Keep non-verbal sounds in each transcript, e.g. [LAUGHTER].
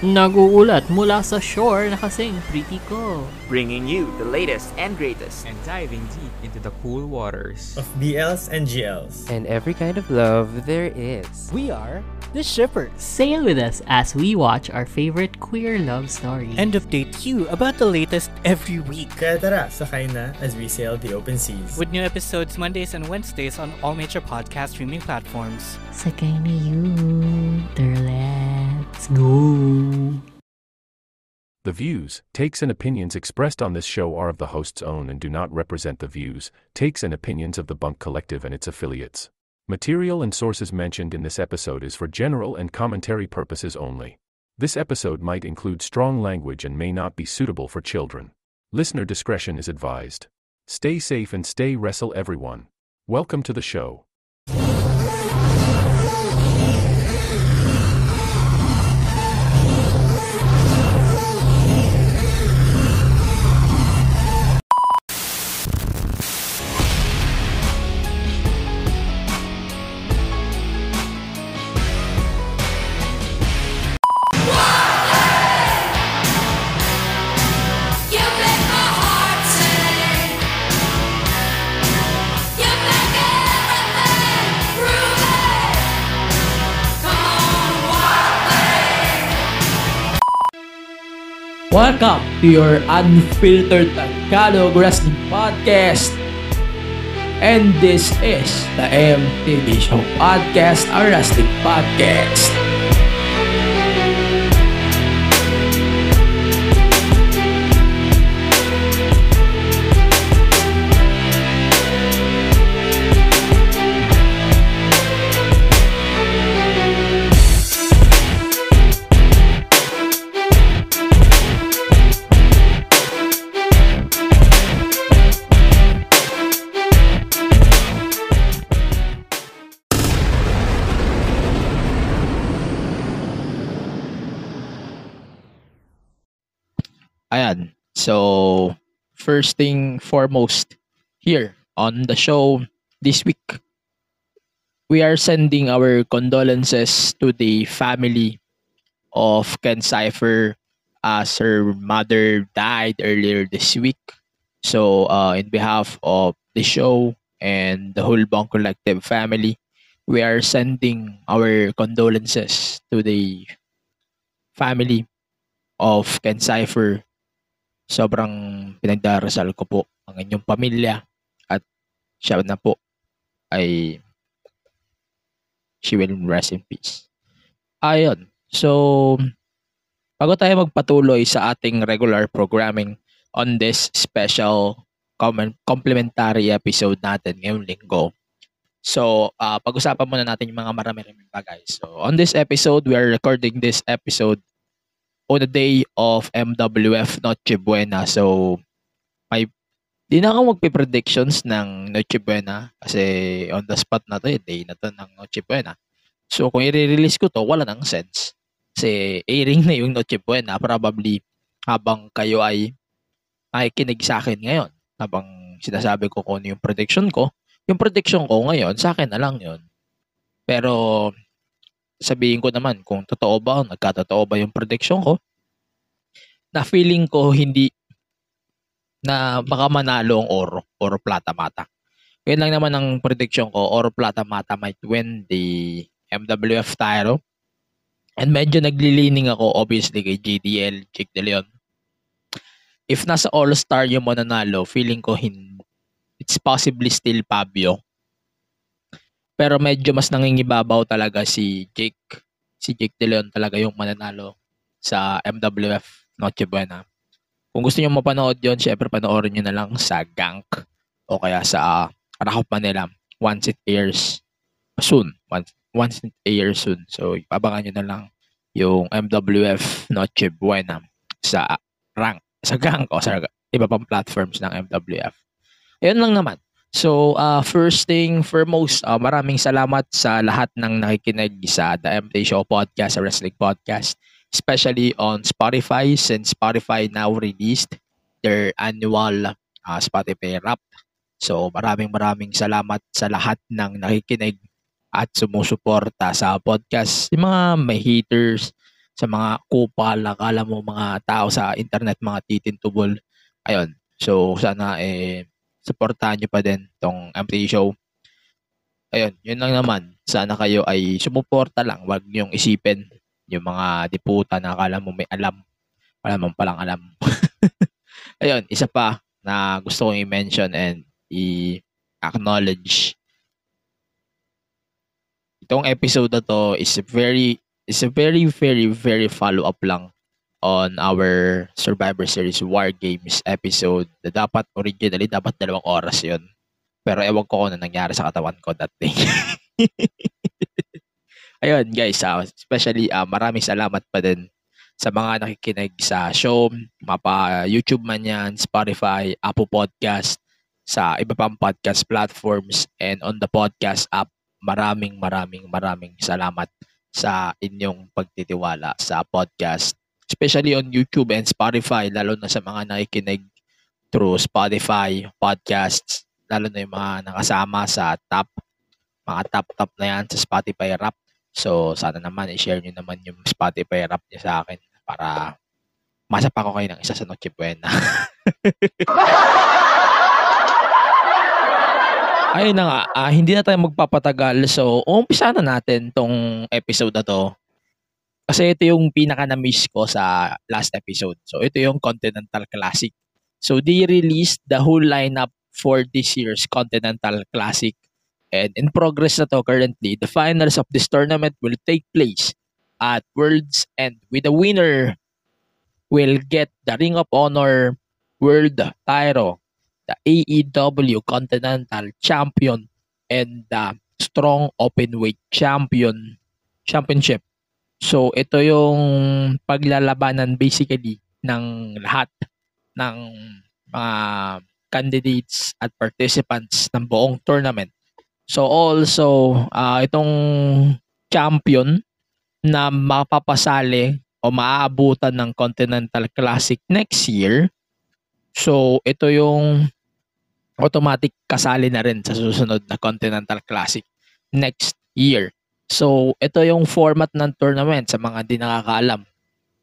Naguulat mula sa shore na kasing pretty ko. bringing you the latest and greatest. and diving deep into the cool waters. of BLs and GLs. and every kind of love there is. We are the Shippers. Sail with us as we watch our favorite queer love story. And update you about the latest every week. Kaya tara, sakay na as we sail the open seas. With new episodes Mondays and Wednesdays on all major podcast streaming platforms. Sakay na you. Let's go. The views, takes, and opinions expressed on this show are of the host's own and do not represent the views, takes, and opinions of the Bunk Collective and its affiliates. Material and sources mentioned in this episode is for general and commentary purposes only. This episode might include strong language and may not be suitable for children. Listener discretion is advised. Stay safe and stay wrestle everyone. Welcome to the show. Welcome to your unfiltered Tagalog Wrestling Podcast. And this is the MTV Show Podcast, a wrestling podcast. So, first thing foremost, here on the show this week, we are sending our condolences to the family of Ken Cypher as her mother died earlier this week. So, uh, in behalf of the show and the whole Bong Collective family, we are sending our condolences to the family of Ken Cypher sobrang pinagdarasal ko po ang inyong pamilya at siya na po ay she will rest in peace. Ayun. So, bago tayo magpatuloy sa ating regular programming on this special comment, complimentary episode natin ngayong linggo. So, uh, pag-usapan muna natin yung mga marami-raming bagay. So, on this episode, we are recording this episode on the day of MWF Noche Buena. So, may di na ako magpe-predictions ng Noche Buena kasi on the spot na to, eh, day na to ng Noche Buena. So, kung i-release ko to, wala nang sense. Kasi airing na yung Noche Buena, probably habang kayo ay nakikinig sa akin ngayon, habang sinasabi ko kung ano yung prediction ko, yung prediction ko ngayon, sa akin na lang yun. Pero, sabihin ko naman kung totoo ba o nagkatotoo ba yung prediction ko na feeling ko hindi na baka manalo ang oro oro plata mata. Yun lang naman ang prediction ko oro plata mata might win the MWF title. And medyo naglilining ako obviously kay JDL Jake De Leon. If nasa all star yung mananalo feeling ko hin it's possibly still Fabio pero medyo mas nangingibabaw talaga si Jake. Si Jake De Leon talaga yung mananalo sa MWF Noche Buena. Kung gusto niyo mapanood yon, syempre panoorin niyo na lang sa Gank o kaya sa uh, Rock of Manila once it airs soon. Once, once it airs soon. So, ipabangan niyo na lang yung MWF Noche Buena sa rank sa Gank o sa iba pang platforms ng MWF. Ayun lang naman. So, uh, first thing foremost, uh, maraming salamat sa lahat ng nakikinig sa The MT Show Podcast, sa Wrestling Podcast, especially on Spotify since Spotify now released their annual uh, Spotify Wrap. So, maraming maraming salamat sa lahat ng nakikinig at sumusuporta sa podcast. Yung mga may haters, sa mga kupal, akala mo mga tao sa internet, mga titintubol. Ayun. So, sana eh, supportahan nyo pa din tong MT Show. Ayun, yun lang naman. Sana kayo ay sumuporta lang. Huwag niyong isipin yung mga diputa na akala mo may alam. Wala mo palang alam. [LAUGHS] Ayun, isa pa na gusto kong i-mention and i-acknowledge. Itong episode na to is very is a very very very follow up lang on our Survivor Series War Games episode na dapat originally dapat dalawang oras yon pero ewan ko kung ano nangyari sa katawan ko that day. [LAUGHS] Ayun guys, ah, especially ah, maraming salamat pa din sa mga nakikinig sa show, mapa YouTube man yan, Spotify, Apple Podcast, sa iba pang podcast platforms and on the podcast app. Maraming maraming maraming salamat sa inyong pagtitiwala sa podcast. Especially on YouTube and Spotify, lalo na sa mga nakikinig through Spotify podcasts, lalo na yung mga nakasama sa top, mga top-top na yan sa Spotify rap. So, sana naman i-share nyo naman yung Spotify rap niya sa akin para masapa ko kayo ng isa sa Noche Buena. [LAUGHS] Ayun na nga, ah, hindi na tayo magpapatagal. So, umpisa na natin tong episode na to. Kasi ito yung pinaka na-miss ko sa last episode. So, ito yung Continental Classic. So, they released the whole lineup for this year's Continental Classic. And in progress na to currently, the finals of this tournament will take place at World's End with the winner will get the Ring of Honor World Title, the AEW Continental Champion, and the Strong Openweight Champion Championship. So ito yung paglalabanan basically ng lahat ng mga candidates at participants ng buong tournament. So also ah, itong champion na mapapasali o maaabutan ng Continental Classic next year. So, ito yung automatic kasali na rin sa susunod na Continental Classic next year. So, ito yung format ng tournament sa mga di nakakaalam.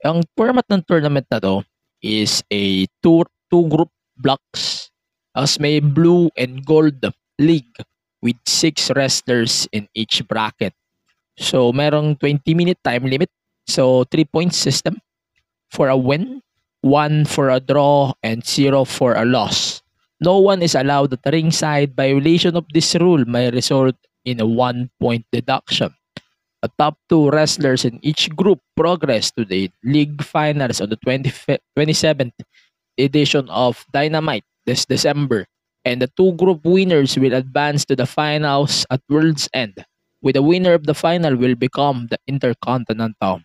Ang format ng tournament na to is a two, two group blocks as may blue and gold league with six wrestlers in each bracket. So, merong 20 minute time limit. So, 3 point system for a win, 1 for a draw, and 0 for a loss. No one is allowed at ringside. Violation of this rule may result in a 1 point deduction. The top two wrestlers in each group progress to the league finals on the 20, 27th edition of Dynamite this December. And the two group winners will advance to the finals at World's End with the winner of the final will become the Intercontinental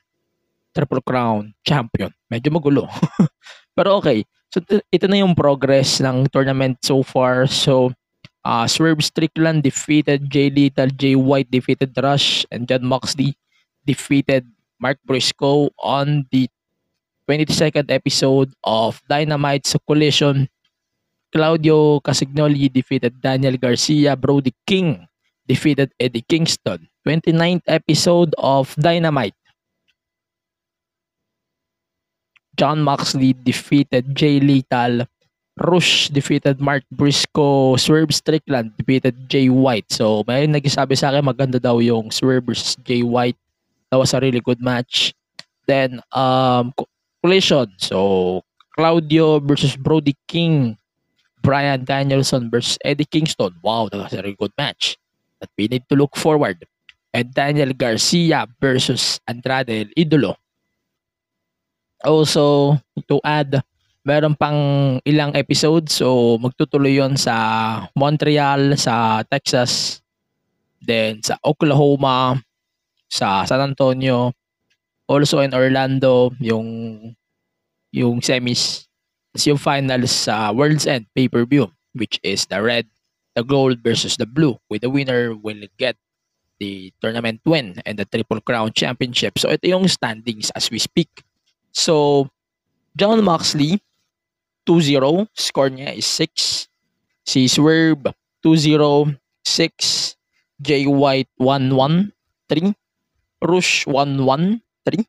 Triple Crown Champion. Medyo magulo. [LAUGHS] Pero okay. So ito na yung progress ng tournament so far. So uh, Swerve Strickland defeated Jay Lethal, Jay White defeated Rush, and John Moxley defeated Mark Briscoe on the 22nd episode of Dynamite's Collision. Claudio Casignoli defeated Daniel Garcia, Brody King defeated Eddie Kingston. 29th episode of Dynamite. John Moxley defeated Jay Lethal. Rush defeated Mark Briscoe. Swerve Strickland defeated Jay White. So, may nagsasabi sa akin maganda daw yung Swerve versus Jay White. That was a really good match. Then, um, collision. So, Claudio versus Brody King. Brian Danielson versus Eddie Kingston. Wow, that was a really good match. that we need to look forward. And Daniel Garcia versus Andrade El Idolo. Also, to add, meron pang ilang episodes. So, magtutuloy yon sa Montreal, sa Texas, then sa Oklahoma, sa San Antonio, also in Orlando, yung yung semis, Tapos yung finals sa World's End pay-per-view, which is the red the gold versus the blue. With the winner will get the tournament win and the Triple Crown Championship. So ito yung standings as we speak. So John Moxley 2-0, score niya is 6. Si Swerve 2-0, 6. Jay White 1-1, 3. Rush 1-1, 3.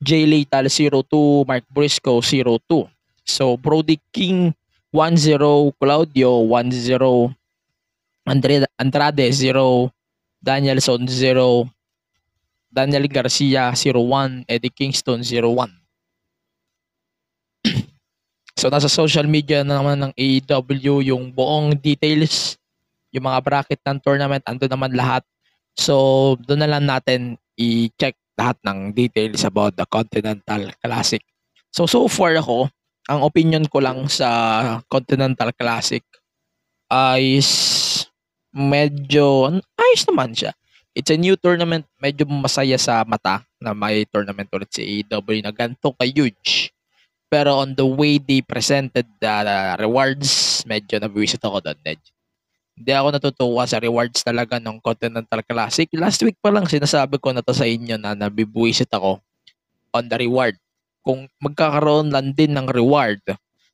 Jay Lethal 0-2, Mark Briscoe 0-2. So Brody King 1-0, Claudio 1-0, Andre Andrade 0, Danielson 0, Daniel Garcia 0-1, Eddie Kingston 0-1. [CLEARS THROAT] so nasa social media na naman ng AEW yung buong details, yung mga bracket ng tournament, ando naman lahat. So doon na lang natin i-check lahat ng details about the Continental Classic. So so far ako, ang opinion ko lang sa Continental Classic ay medyo ayos naman siya. It's a new tournament, medyo masaya sa mata na may tournament ulit si AEW na ganito ka-huge. Pero on the way they presented the rewards, medyo nabiwisit ako doon, medyo. Hindi ako natutuwa sa rewards talaga ng Continental Classic. Last week pa lang sinasabi ko na to sa inyo na nabibuisit ako on the reward. Kung magkakaroon lang din ng reward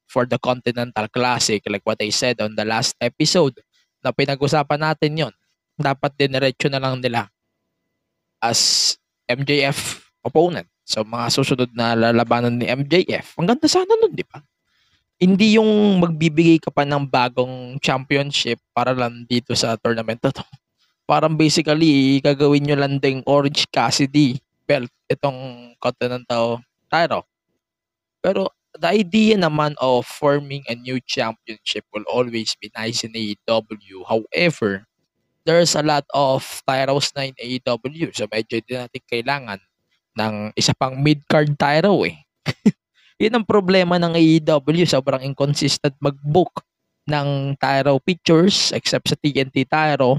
for the Continental Classic, like what I said on the last episode, na pinag-usapan natin yon dapat diniretso na lang nila as MJF opponent. So, mga susunod na lalabanan ni MJF. Ang ganda sana nun, di ba? Hindi yung magbibigay ka pa ng bagong championship para lang dito sa tournament na to. [LAUGHS] Parang basically, gagawin nyo lang ding Orange Cassidy belt itong Continental title. Pero the idea naman of forming a new championship will always be nice in AEW. However, there's a lot of titles na in AEW. So medyo din natin kailangan ng isa pang mid-card title eh. [LAUGHS] Yun ang problema ng AEW. Sobrang inconsistent mag-book ng Tyro pictures except sa TNT Tyro.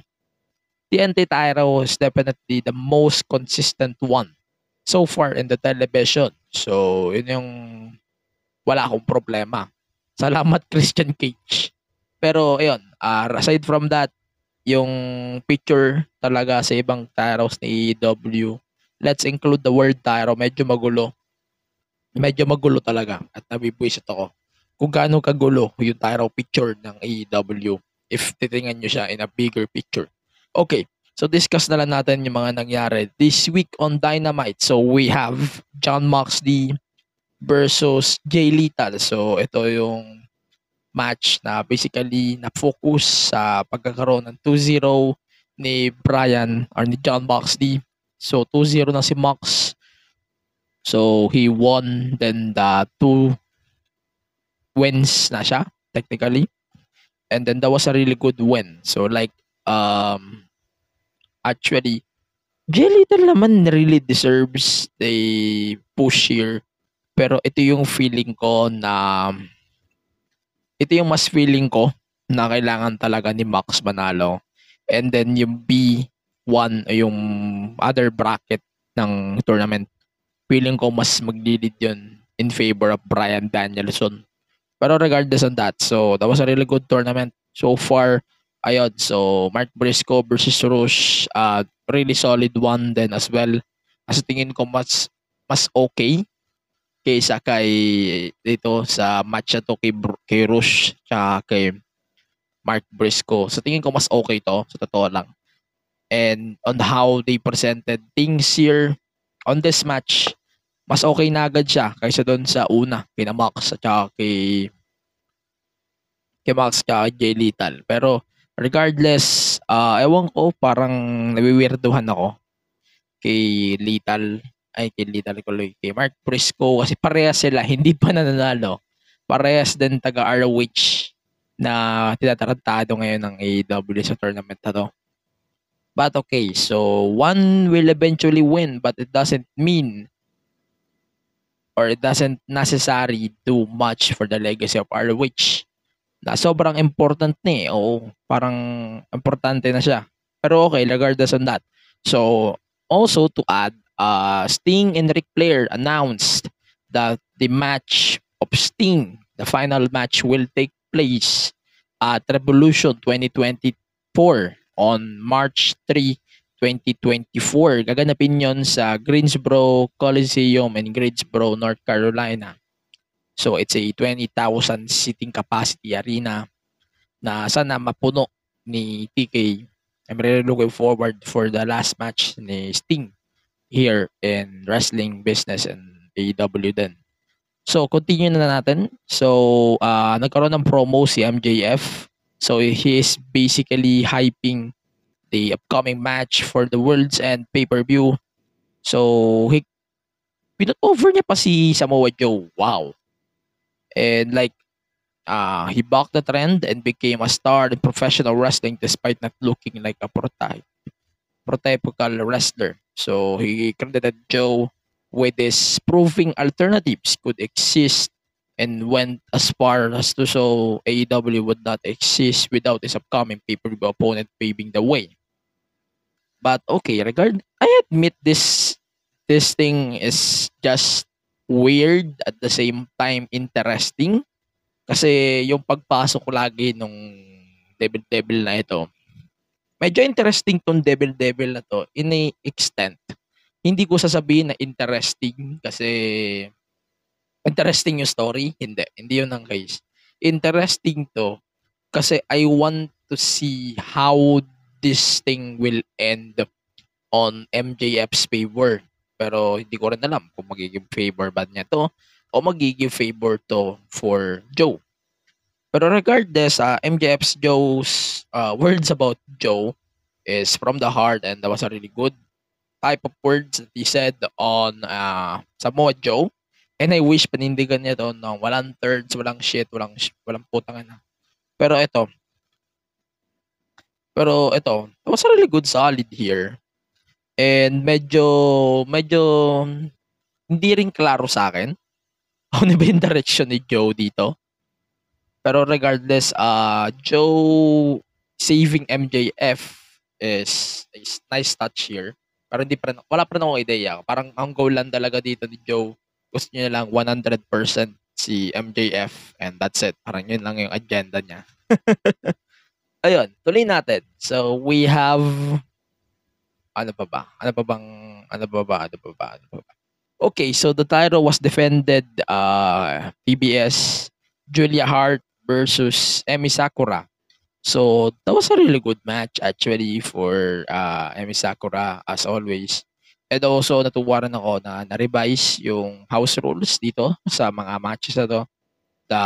TNT Tyro is definitely the most consistent one so far in the television. So, yun yung wala akong problema. Salamat [LAUGHS] Christian Cage. Pero, ayun, uh, aside from that, yung picture talaga sa ibang Tyros ni AEW, let's include the word Tyro, medyo magulo. Medyo magulo talaga at nabibwisit ako kung gaano kagulo yung Tyro picture ng AEW if titingnan nyo siya in a bigger picture. Okay, so discuss na lang natin yung mga nangyari this week on Dynamite. So we have John Moxley versus Jay Lethal. So ito yung match na basically na-focus sa pagkakaroon ng 2-0 ni Brian or ni John Moxley. So 2-0 na si Mox. So he won then the two wins na siya technically. And then that was a really good win. So like um actually Jay Little naman really deserves the push here. Pero ito yung feeling ko na ito yung mas feeling ko na kailangan talaga ni Max manalo. And then yung B1 yung other bracket ng tournament feeling ko mas maglilid yun in favor of Brian Danielson. Pero regardless on that, so that was a really good tournament so far. Ayun, so Mark Briscoe versus Rush, uh, really solid one then as well. Kasi tingin ko mas mas okay kaysa kay dito sa match na to kay, kay Rush tsaka kay Mark Briscoe. So tingin ko mas okay to, sa totoo lang. And on how they presented things here on this match, mas okay na agad siya kaysa doon sa una, kina Max at saka kay kay Max at Jay Lethal. Pero regardless, ah ewan ko, parang nawiwirduhan ako kay Lethal, ay kay Lethal ko kay Mark Briscoe kasi parehas sila, [LAUGHS] hindi pa nananalo. Parehas din taga ROH na tinatarantado ngayon ng AEW sa tournament na to. But okay, so one will eventually win but it doesn't mean or it doesn't necessary do much for the legacy of ROH. Na sobrang important na eh. O parang importante na siya. Pero okay, regardless on that. So, also to add, uh, Sting and Ric Flair announced that the match of Sting, the final match will take place at Revolution 2024 on March 3, 2024. Gaganapin yon sa Greensboro Coliseum in Greensboro, North Carolina. So it's a 20,000 seating capacity arena na sana mapuno ni TK. I'm really looking forward for the last match ni Sting here in wrestling business and AEW din. So, continue na natin. So, uh, nagkaroon ng promo si MJF. So, he is basically hyping the upcoming match for the World's and pay-per-view. So, he pinut over niya pa si Samoa Joe. Wow. And like, uh, he bucked the trend and became a star in professional wrestling despite not looking like a prototype prototypical wrestler. So he credited Joe with his proving alternatives could exist and went as far as to show AEW would not exist without his upcoming pay-per-view opponent paving the way. But okay, regard I admit this this thing is just weird at the same time interesting kasi yung pagpasok ko lagi nung Devil Devil na ito medyo interesting tong Devil Devil na to in a extent hindi ko sasabihin na interesting kasi interesting yung story hindi hindi yun ang case interesting to kasi I want to see how this thing will end on MJF's favor pero hindi ko rin alam kung magiging favor ba niya to o magiging favor to for Joe. Pero regardless, uh, MJF's Joe's uh, words about Joe is from the heart and that was a really good type of words that he said on uh, Samoa Joe. And I wish panindigan niya to no, walang thirds, walang shit, walang walang putang na. Pero ito, pero ito, it was a really good solid here. And medyo, medyo hindi rin klaro sa akin [LAUGHS] ano ba yung direction ni Joe dito. Pero regardless, uh, Joe saving MJF is, is nice touch here. Pero hindi pa rin, wala pa rin akong ideya. Parang ang goal lang talaga dito ni Joe, gusto niya lang 100% si MJF and that's it. Parang yun lang yung agenda niya. [LAUGHS] Ayun, tuloy natin. So, we have ano pa ba? Ano pa bang ano pa ba? Ano pa ba? Ano pa ba? Okay, so the title was defended uh PBS Julia Hart versus Emi Sakura. So that was a really good match actually for uh Emi Sakura as always. And also natuwa rin ako na na-revise yung house rules dito sa mga matches na to. The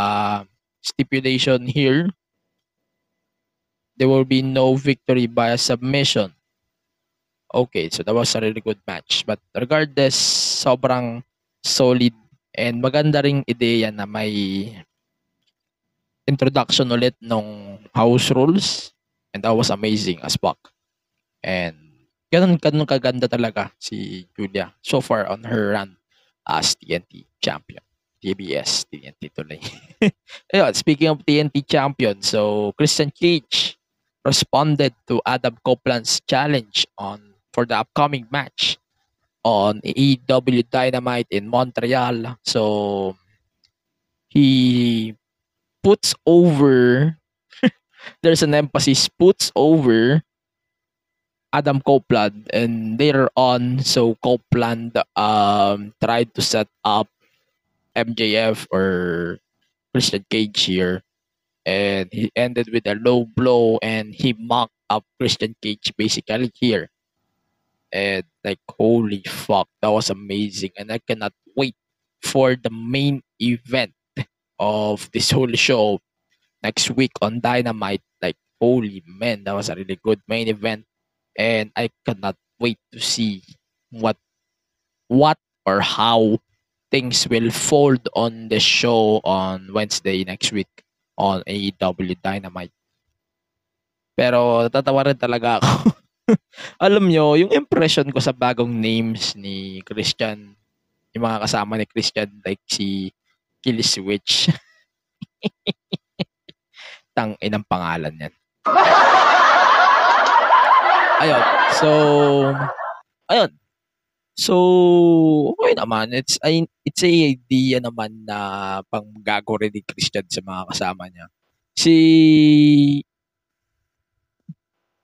stipulation here there will be no victory by submission. Okay, so that was a really good match. But regardless, sobrang solid and maganda ring ideya na may introduction ulit nung house rules and that was amazing as fuck. And ganun, ganun kaganda talaga si Julia so far on her run as TNT champion. TBS, TNT tuloy. [LAUGHS] Ayun, speaking of TNT champion, so Christian Cage responded to Adam Copeland's challenge on for the upcoming match on AEW Dynamite in Montreal. So he puts over [LAUGHS] there's an emphasis puts over Adam Copeland and later on so Copeland um tried to set up MJF or Christian Cage here. And he ended with a low blow and he mocked up Christian Cage basically here. And like holy fuck that was amazing. And i cannot wait for the main event of this whole show next week on dynamite. Like holy man that was a really good main event and i cannot wait to see what what or how things will fold on the show on wednesday next week on AEW Dynamite pero tatawa rin talaga ako [LAUGHS] alam nyo, yung impression ko sa bagong names ni Christian, yung mga kasama ni Christian, like si Kill Switch. [LAUGHS] Tang inang pangalan yan. [LAUGHS] ayun. So, ayun. So, okay naman. It's, ay, it's a idea naman na pang gago rin ni Christian sa mga kasama niya. Si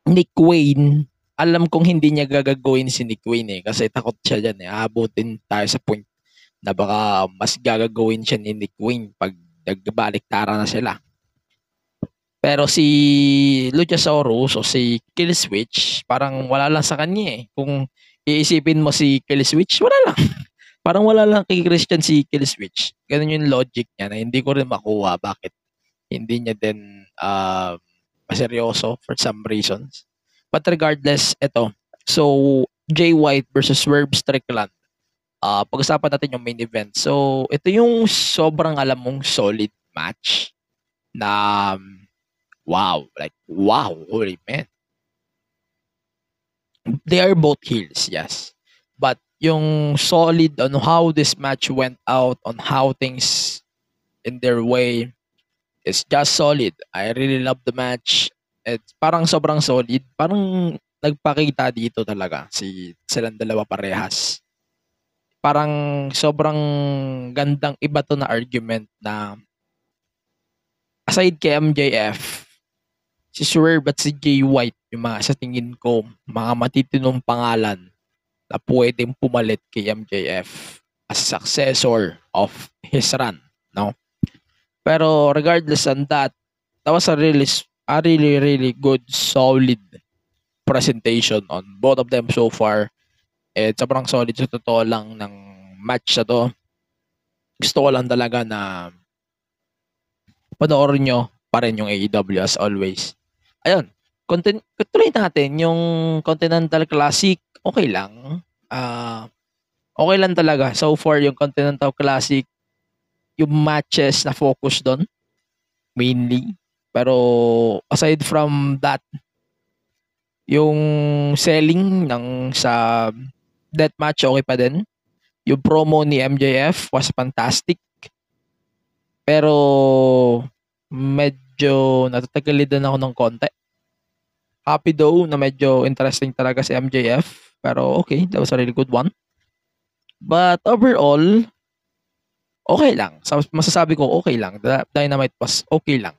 Nick Wayne, alam kong hindi niya gagagawin si Nick Wayne eh kasi takot siya dyan eh. Abutin tayo sa point na baka mas gagagawin siya ni Nick Wayne pag nagbalik-tara na sila. Pero si Luchasaurus o si Killswitch, parang wala lang sa kanya eh. Kung iisipin mo si Killswitch, wala lang. [LAUGHS] Parang wala lang kay Christian si kill switch. Ganun yung logic niya na hindi ko rin makuha bakit hindi niya din uh, maseryoso for some reasons. But regardless, ito. So, Jay White versus Swerve Strickland. Uh, pag-usapan natin yung main event. So, ito yung sobrang alam mong solid match na um, wow, like wow, holy man. They are both heels, yes. But yung solid on how this match went out, on how things in their way, is just solid. I really love the match. It's parang sobrang solid. Parang nagpakita dito talaga si silang dalawa parehas. Parang sobrang gandang iba to na argument na aside kay MJF, si Swerve at si Jay White, yung mga sa tingin ko, mga matitinong pangalan na pwedeng pumalit kay MJF as successor of his run, no? Pero regardless on that, that was a really, a really, really good, solid presentation on both of them so far. Eh, sobrang solid sa totoo lang ng match na to. Gusto ko lang talaga na panoorin nyo pa rin yung AEW as always. Ayun, content, tuloy natin yung Continental Classic. Okay lang. Ah, okay lang talaga. So far, yung Continental Classic, yung matches na focus doon, mainly. Pero aside from that, yung selling ng sa that match okay pa din. Yung promo ni MJF was fantastic. Pero medyo natatagalid din ako ng konti. Happy though na medyo interesting talaga si MJF. Pero okay, that was a really good one. But overall, okay lang. Masasabi ko okay lang. The Dynamite was okay lang.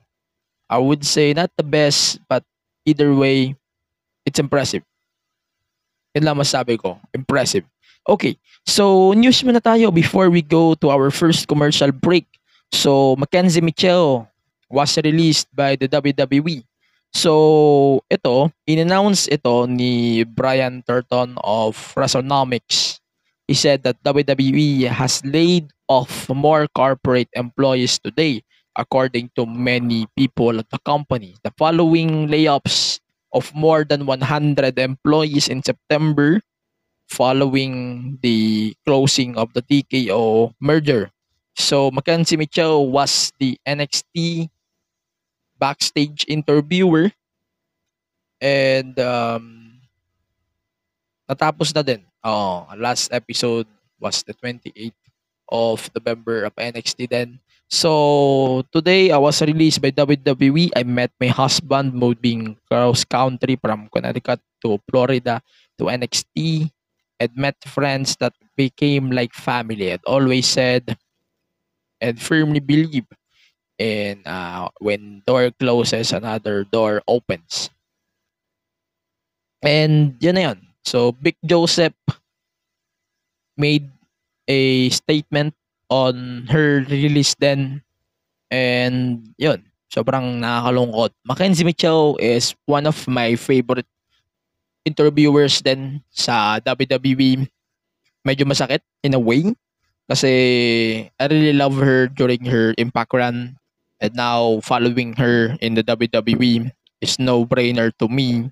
I would say not the best, but either way, it's impressive. Yun lang masasabi ko. Impressive. Okay, so news muna tayo before we go to our first commercial break. So, Mackenzie Mitchell was released by the WWE. So, ito, in-announce ito ni Brian Turton of WrestleNomics. He said that WWE has laid off more corporate employees today, according to many people at the company. The following layoffs of more than 100 employees in September following the closing of the TKO merger. So, Mackenzie Mitchell was the NXT backstage interviewer and um, natapos na din. Oh, last episode was the 28th of November of NXT then. So, today I was released by WWE. I met my husband moving cross country from Connecticut to Florida to NXT and met friends that became like family. And always said and firmly believe in uh, when door closes, another door opens. And yun na yun. So, Big Joseph made a statement on her release then. And yun, sobrang nakakalungkot. Mackenzie Mitchell is one of my favorite interviewers then sa WWE. Medyo masakit in a way. Kasi I really love her during her Impact run. And now following her in the WWE is no-brainer to me.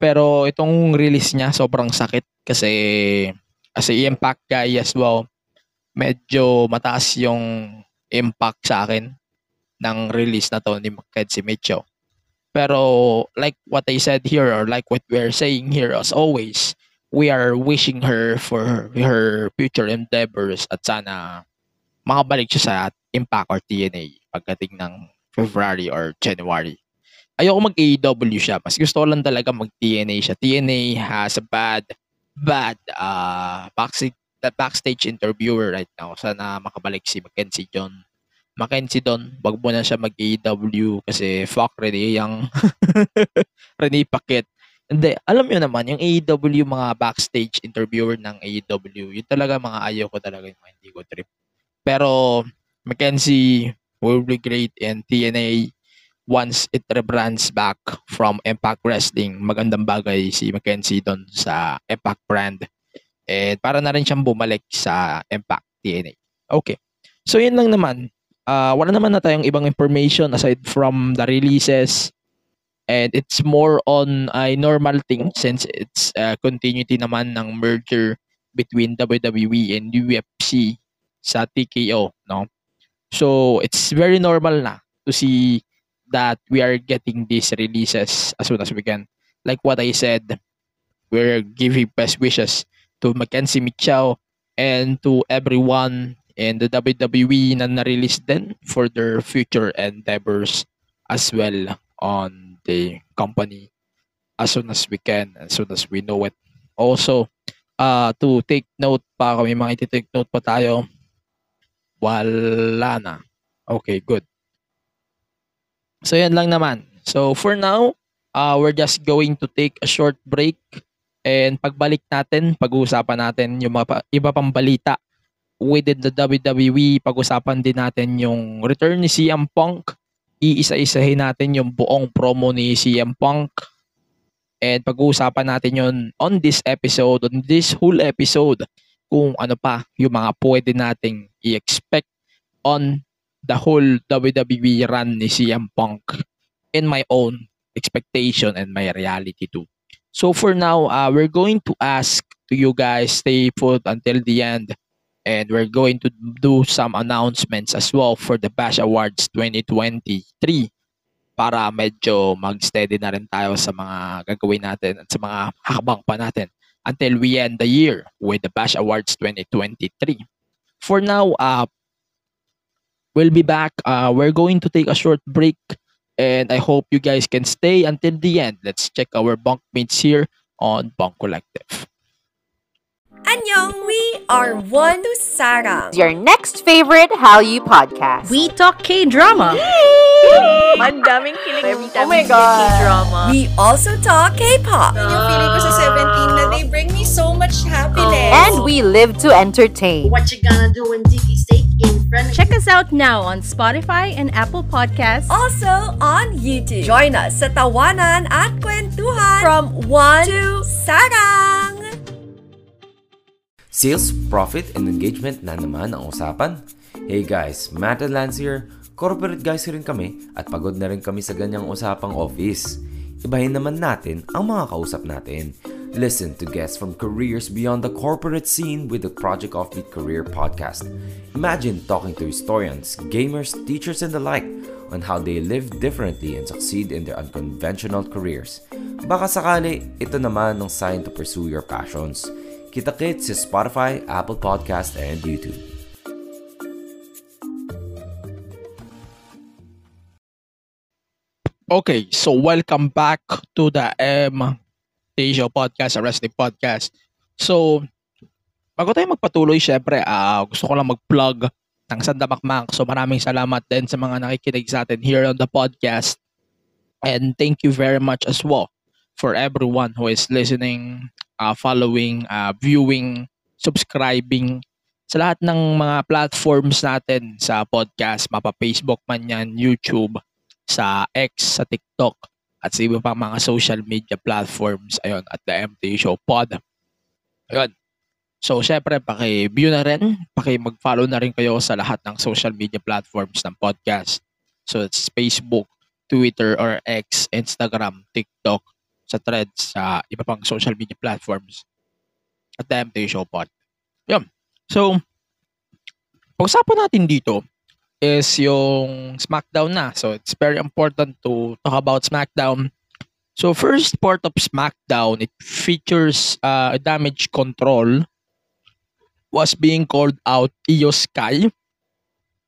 Pero itong release niya sobrang sakit kasi as a impact guy as well, medyo mataas yung impact sa akin ng release na to ni Mackenzie Mitchell. Pero like what I said here or like what we're saying here as always, we are wishing her for her, future endeavors at sana makabalik siya sa Impact or TNA pagdating ng February or January. Ayoko mag-AEW siya. Mas gusto ko lang talaga mag-TNA siya. TNA has a bad, bad uh, backstage, the backstage interviewer right now. Sana makabalik si Mackenzie John. Mackenzie Don, wag mo na siya mag-AEW kasi fuck Rene yung [LAUGHS] Rene Paquet. Hindi, alam nyo naman, yung AEW, mga backstage interviewer ng AEW, yun talaga mga ayaw ko talaga yung mga hindi ko trip. Pero, Mackenzie will be great in TNA once it rebrands back from Impact Wrestling. Magandang bagay si Mackenzie doon sa Impact brand. And para na rin siyang bumalik sa Impact TNA. Okay. So yun lang naman. Uh, wala naman na tayong ibang information aside from the releases. And it's more on a normal thing since it's a continuity naman ng merger between WWE and UFC sa TKO, no? So, it's very normal na to see that we are getting these releases as soon as we can. Like what I said, we're giving best wishes to Mackenzie Mitchell and to everyone in the WWE na na-release din for their future endeavors as well on the company as soon as we can, as soon as we know it. Also, uh, to take note pa kami mga iti-take note pa tayo wala na. Okay, good. So, yan lang naman. So, for now, uh, we're just going to take a short break and pagbalik natin, pag-uusapan natin yung mga iba pang balita within the WWE. Pag-usapan din natin yung return ni CM Punk. Iisa-isahin natin yung buong promo ni CM Punk. And pag-uusapan natin yun on this episode, on this whole episode kung ano pa yung mga pwede nating i-expect on the whole WWE run ni CM Punk in my own expectation and my reality too. So for now, uh, we're going to ask to you guys stay put until the end and we're going to do some announcements as well for the Bash Awards 2023 para medyo mag-steady na rin tayo sa mga gagawin natin at sa mga hakbang pa natin until we end the year with the Bash Awards 2023. For now, uh, we'll be back. Uh, we're going to take a short break and I hope you guys can stay until the end. Let's check our bunkmates here on Bunk Collective. Annyeong, we are One to Sarang. Your next favorite Hallyu podcast. We talk K-drama. Mandaming kilig oh every Oh my we God. K-drama. We also talk K-pop. Ah. Yung feeling ko sa 17 na they bring me so much happiness. And we live to entertain. What you gonna do when Dicky steak in front of Check us out now on Spotify and Apple Podcasts. Also on YouTube. Join us sa Tawanan at Kwentuhan from One to Sarang. Sales, profit, and engagement na naman ang usapan? Hey guys, Matt and Lance here. Corporate guys rin kami at pagod na rin kami sa ganyang usapang office. Ibahin naman natin ang mga kausap natin. Listen to guests from careers beyond the corporate scene with the Project Offbeat Career podcast. Imagine talking to historians, gamers, teachers, and the like on how they live differently and succeed in their unconventional careers. Baka sakali, ito naman ang sign to pursue your passions. Kita-kits sa Spotify, Apple Podcast, and YouTube. Okay, so welcome back to the M Show Podcast, a wrestling podcast. So, bago tayo magpatuloy, syempre, ah, gusto ko lang mag-plug ng Sandamakmak. So, maraming salamat din sa mga nakikinig sa atin here on the podcast. And thank you very much as well for everyone who is listening, uh, following, uh, viewing, subscribing sa lahat ng mga platforms natin sa podcast, mapa Facebook man yan, YouTube, sa X, sa TikTok, at sa iba pang mga social media platforms. Ayun, at the MT Show Pod. Ayun. So, syempre, paki-view na rin, paki-mag-follow na rin kayo sa lahat ng social media platforms ng podcast. So, it's Facebook, Twitter or X, Instagram, TikTok, sa threads, sa iba pang social media platforms at the MT Show Pod. Yun. So, pag-usapan natin dito is yung SmackDown na. So, it's very important to talk about SmackDown. So, first part of SmackDown, it features uh, damage control was being called out Io Sky.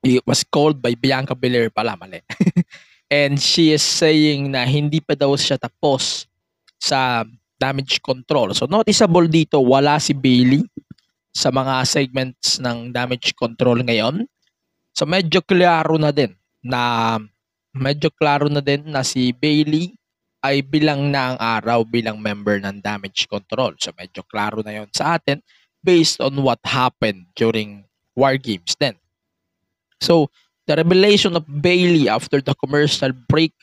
It was called by Bianca Belair pala, mali. [LAUGHS] And she is saying na hindi pa daw siya tapos sa damage control. So noticeable dito, wala si Bailey sa mga segments ng damage control ngayon. So medyo klaro na din na medyo klaro na din na si Bailey ay bilang na ang araw bilang member ng damage control. So medyo klaro na yon sa atin based on what happened during War Games then. So the revelation of Bailey after the commercial break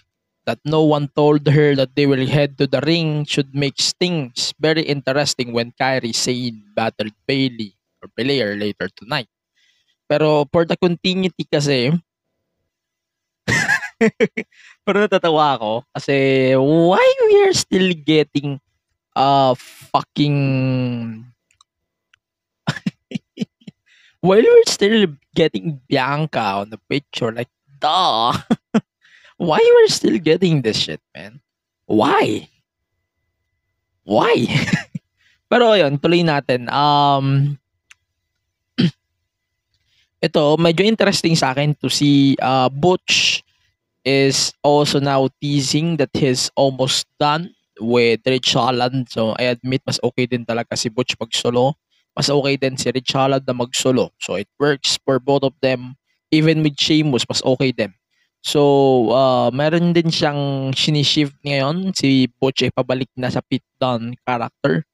that no one told her that they will head to the ring should make things very interesting when Kyrie Sane battled Bailey or Belair later tonight. Pero for the continuity kasi, [LAUGHS] pero natatawa ako kasi why we are still getting uh fucking [LAUGHS] while we're still getting Bianca on the picture like duh [LAUGHS] why we're still getting this shit man why why [LAUGHS] pero ayun tuloy natin um [CLEARS THROAT] ito medyo interesting sa akin to see uh Butch is also now teasing that he's almost done with Rich Holland. So, I admit, mas okay din talaga si Butch mag-solo. Mas okay din si Rich Holland na mag-solo. So, it works for both of them. Even with Sheamus, mas okay din. So, uh, meron din siyang sinishift ngayon. Si ay pabalik na sa Pete Dunne character.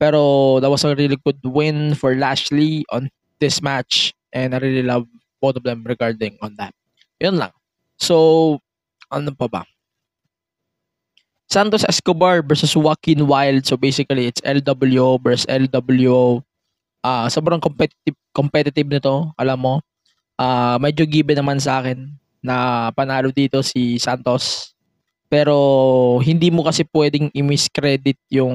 Pero, that was a really good win for Lashley on this match. And I really love both of them regarding on that. Yun lang. So, ano pa ba? Santos Escobar versus Joaquin Wild. So basically, it's LWO versus LWO. Ah, sobrang competitive competitive nito, alam mo. Ah, medyo given naman sa akin na panalo dito si Santos. Pero hindi mo kasi pwedeng i-miscredit yung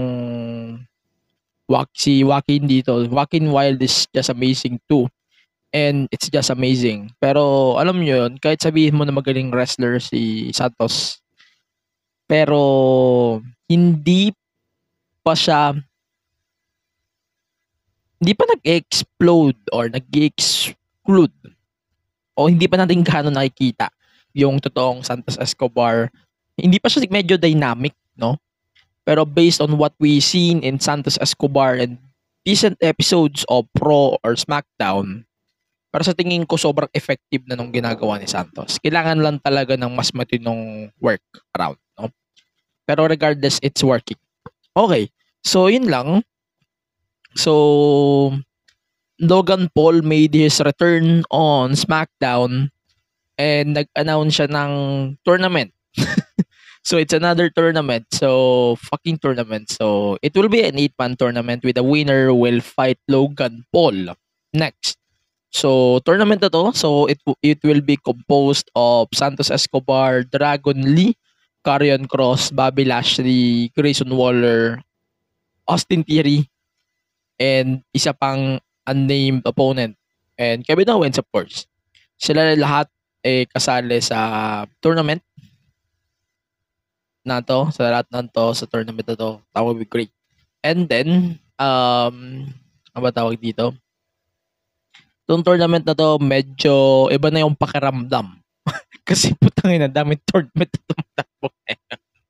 si Joaquin dito. Joaquin Wild is just amazing too. And it's just amazing. Pero alam nyo yun, kahit sabihin mo na magaling wrestler si Santos, pero hindi pa siya hindi pa nag-explode or nag-exclude o hindi pa natin gaano nakikita yung totoong Santos Escobar. Hindi pa siya medyo dynamic, no? Pero based on what we seen in Santos Escobar and decent episodes of Pro or SmackDown, para sa tingin ko sobrang effective na nung ginagawa ni Santos. Kailangan lang talaga ng mas matinong work around, no? Pero regardless, it's working. Okay. So, yun lang. So, Logan Paul made his return on SmackDown and nag-announce siya ng tournament. [LAUGHS] so, it's another tournament. So, fucking tournament. So, it will be an eight-man tournament with the winner will fight Logan Paul next. So, tournament na to. So, it, it will be composed of Santos Escobar, Dragon Lee, Karrion Cross, Bobby Lashley, Grayson Waller, Austin Theory, and isa pang unnamed opponent. And Kevin Owens, of course. Sila lahat eh kasali sa tournament na to, sa lahat na to, sa tournament na to. Would be great. And then, um, ano ba tawag dito? Itong tournament na to, medyo iba na yung pakiramdam. [LAUGHS] Kasi putangin na, dami tournament na tumatakbo.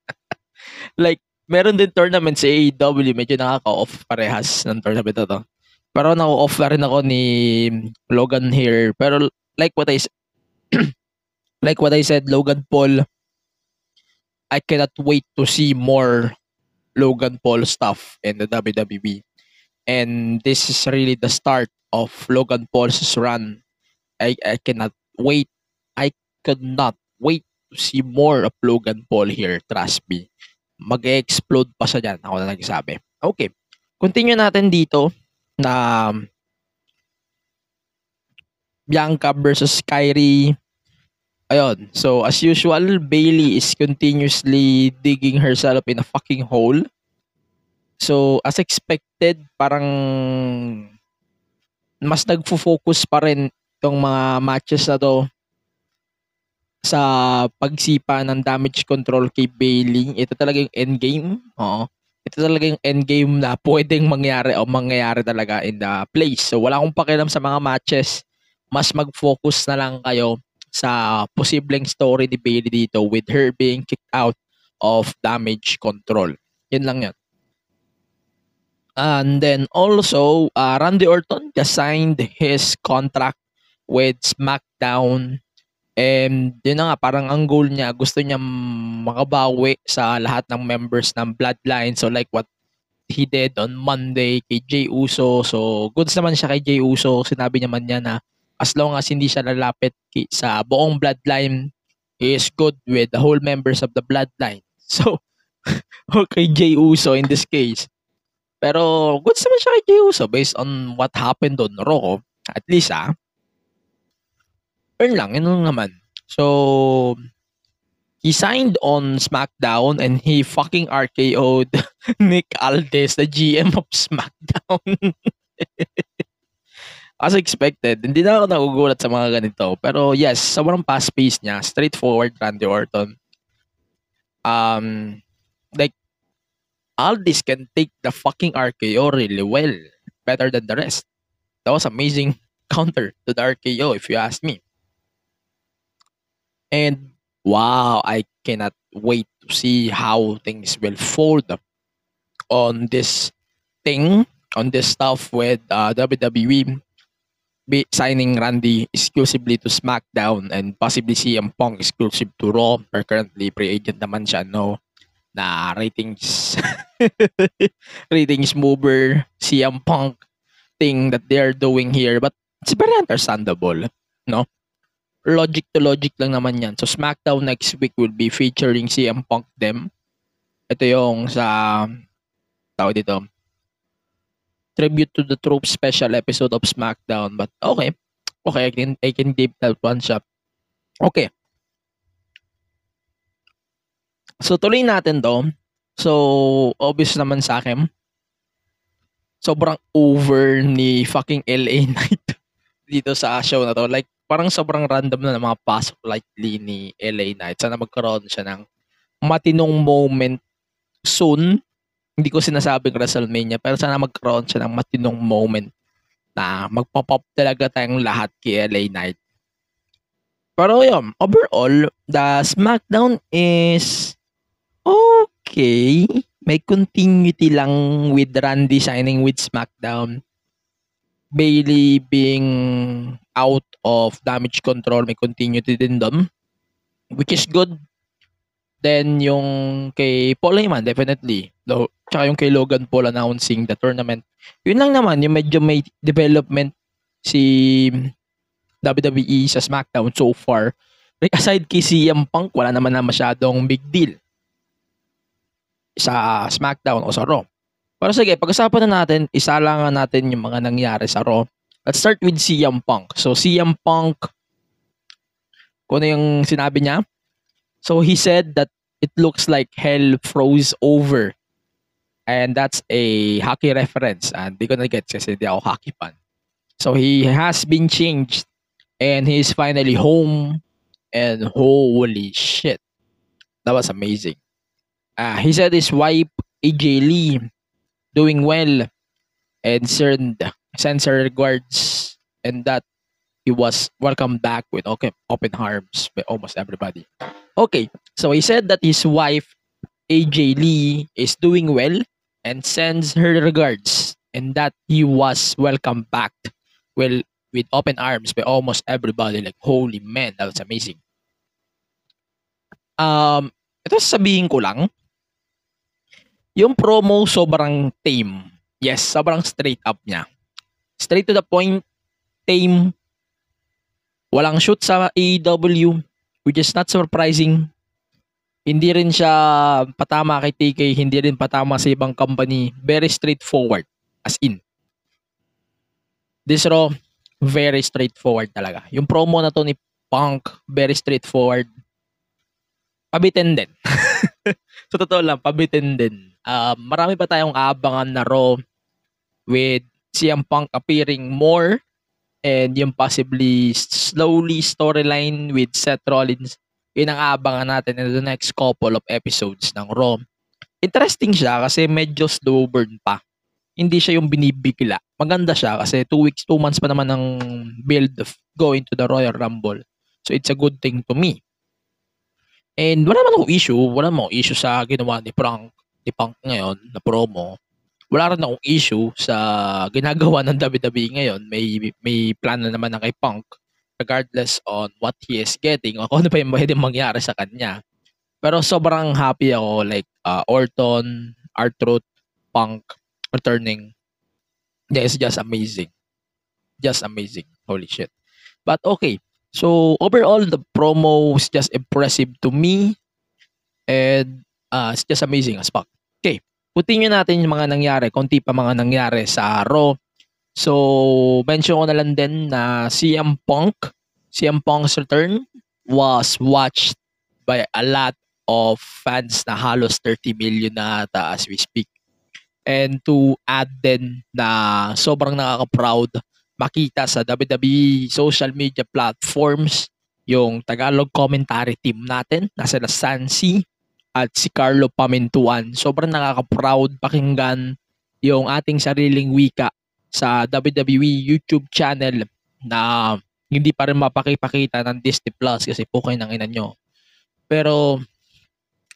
[LAUGHS] like, meron din tournament sa AEW, medyo nakaka-off parehas ng tournament na to. Pero na-off na rin ako ni Logan here. Pero like what I [CLEARS THROAT] like what I said, Logan Paul, I cannot wait to see more Logan Paul stuff in the WWE. And this is really the start of Logan Paul's run. I, I cannot wait. I could not wait to see more of Logan Paul here, trust me. Mag-explode pa siya dyan, ako na nagsabi. Okay, continue natin dito na Bianca versus Kyrie. Ayun, so as usual, Bailey is continuously digging herself in a fucking hole. So, as expected, parang mas nagfo-focus pa rin itong mga matches na to sa pagsipa ng damage control kay Bailey. Ito talaga yung endgame. Oo. Ito talaga yung endgame na [LAUGHS] pwedeng mangyari o mangyayari talaga in the place. So, wala akong pakialam sa mga matches. Mas mag-focus na lang kayo sa posibleng story ni Bailey dito with her being kicked out of damage control. Yun lang yun. And then also, uh, Randy Orton signed his contract with SmackDown. And yun nga, parang ang goal niya, gusto niya makabawi sa lahat ng members ng Bloodline. So like what he did on Monday kay Jey Uso. So goods naman siya kay Jey Uso. Sinabi naman niya na as long as hindi siya lalapit sa buong Bloodline he is good with the whole members of the bloodline. [LAUGHS] So, [LAUGHS] okay, Jay Uso in this case. Pero, goods naman siya kay Jay Uso based on what happened on Raw. At least, ah. Earn lang, yun lang naman. So, he signed on SmackDown and he fucking RKO'd [LAUGHS] Nick Aldis, the GM of SmackDown. [LAUGHS] As expected, hindi na ako nagugulat sa mga ganito. Pero yes, sobrang fast pace niya. Straightforward Randy Orton. Um, like, Aldis can take the fucking RKO really well. Better than the rest. That was amazing [LAUGHS] counter to the RKO if you ask me. And wow, I cannot wait to see how things will fold up on this thing, on this stuff with uh, WWE be signing Randy exclusively to SmackDown and possibly CM Punk exclusive to Raw. Or currently free agent naman siya, no? Na ratings [LAUGHS] ratings mover CM Punk thing that they're doing here. But it's very understandable, no? Logic to logic lang naman yan. So SmackDown next week will be featuring CM Punk them. Ito yung sa tawag dito tribute to the troop special episode of SmackDown. But okay. Okay, I can, I can give that one shot. Okay. So, tuloy natin to. So, obvious naman sa akin. Sobrang over ni fucking LA [LAUGHS] Knight dito sa show na to. Like, parang sobrang random na ng mga pasok likely ni LA Knight. Sana magkaroon siya ng matinong moment soon hindi ko sinasabing WrestleMania, pero sana magkaroon siya ng matinong moment na magpop-up talaga tayong lahat kay LA Knight. Pero yun, overall, the SmackDown is okay. May continuity lang with Randy signing with SmackDown. Bailey being out of damage control, may continuity din doon. Which is good. Then yung kay Paul Heyman, definitely. Though, tsaka yung kay Logan Paul announcing the tournament. Yun lang naman, yung medyo may development si WWE sa SmackDown so far. Like aside kay CM Punk, wala naman na masyadong big deal sa SmackDown o sa Raw. Pero sige, pag-usapan na natin, isalangan natin yung mga nangyari sa Raw. Let's start with CM Punk. So CM Punk, kung ano yung sinabi niya, so he said that it looks like hell froze over. And that's a hockey reference. And di ko na get kasi di ako hockey fan. So he has been changed and he's finally home and holy shit. That was amazing. Uh, he said his wife, AJ Lee, doing well and send, sends her regards and that he was welcomed back with okay, open arms by almost everybody. Okay, so he said that his wife, AJ Lee, is doing well and sends her regards and that he was welcomed back well with open arms by almost everybody. Like, holy man, that was amazing. Um, ito sabihin ko lang, yung promo sobrang tame. Yes, sobrang straight up niya. Straight to the point, tame. Walang shoot sa AEW, which is not surprising. Hindi rin siya patama kay TK, hindi rin patama sa ibang company. Very straightforward. As in. This Raw, very straightforward talaga. Yung promo na to ni Punk, very straightforward. Pabitin din. [LAUGHS] sa totoo lang, pabitin din. Uh, marami pa tayong aabangan na Raw with CM Punk appearing more and yung possibly slowly storyline with Seth Rollins yun ang aabangan natin in the next couple of episodes ng Raw. Interesting siya kasi medyo slow burn pa. Hindi siya yung binibigla. Maganda siya kasi 2 weeks, 2 months pa naman ng build of going to the Royal Rumble. So it's a good thing to me. And wala naman akong issue. Wala akong issue sa ginawa ni Prank, ni Punk ngayon na promo. Wala rin akong issue sa ginagawa ng WWE ngayon. May, may plan na naman ng kay Punk regardless on what he is getting o kung ano pa yung pwede mangyari sa kanya. Pero sobrang happy ako like uh, Orton, R-Truth, Punk returning. Yeah, it's just amazing. Just amazing. Holy shit. But okay. So overall, the promo is just impressive to me. And uh, it's just amazing as fuck. Okay, continue natin yung mga nangyari. Konti pa mga nangyari sa Raw. So, mention ko na lang din na CM Punk, CM Punk's return was watched by a lot of fans na halos 30 million na ata as we speak. And to add din na sobrang nakaka-proud makita sa WWE social media platforms yung Tagalog commentary team natin na sila Sansi at si Carlo Pamintuan. Sobrang nakaka-proud pakinggan yung ating sariling wika sa WWE YouTube channel na hindi pa rin mapakipakita ng Disney Plus kasi po kayo ng ina nyo. Pero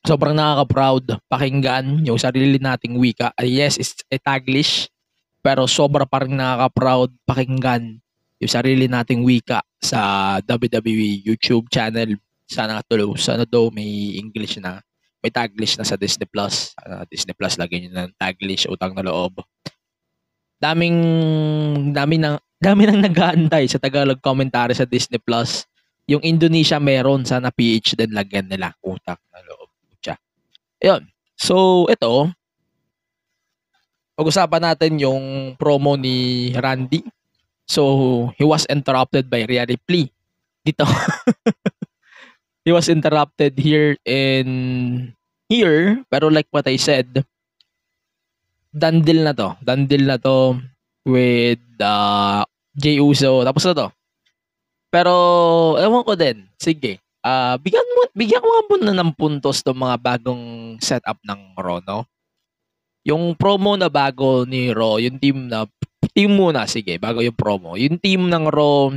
sobrang nakaka-proud pakinggan yung sarili nating wika. Yes, it's Taglish, pero sobra pa rin nakaka-proud pakinggan yung sarili nating wika sa WWE YouTube channel. Sana tulo, sana daw may English na, may Taglish na sa Disney Plus. Uh, Disney Plus, lagyan nyo ng Taglish, utang na loob. Daming, dami nang, [LAUGHS] dami nang nag-aantay sa Tagalog commentary sa Disney Plus. Yung Indonesia meron, sana PH din lagyan nila, utang na loob. Ayun. So, ito, pag-usapan natin yung promo ni Randy. So, he was interrupted by Rhea Ripley. Dito. [LAUGHS] he was interrupted here in here, pero like what I said, done na to. Done na to with uh, Jey Uso. Tapos na to. Pero, ewan ko din. Sige. Ah, bigyan mo bigyan nga muna ng puntos tong mga bagong setup ng Raw, no? Yung promo na bago ni Raw, yung team na team muna, sige, bago yung promo. Yung team ng Raw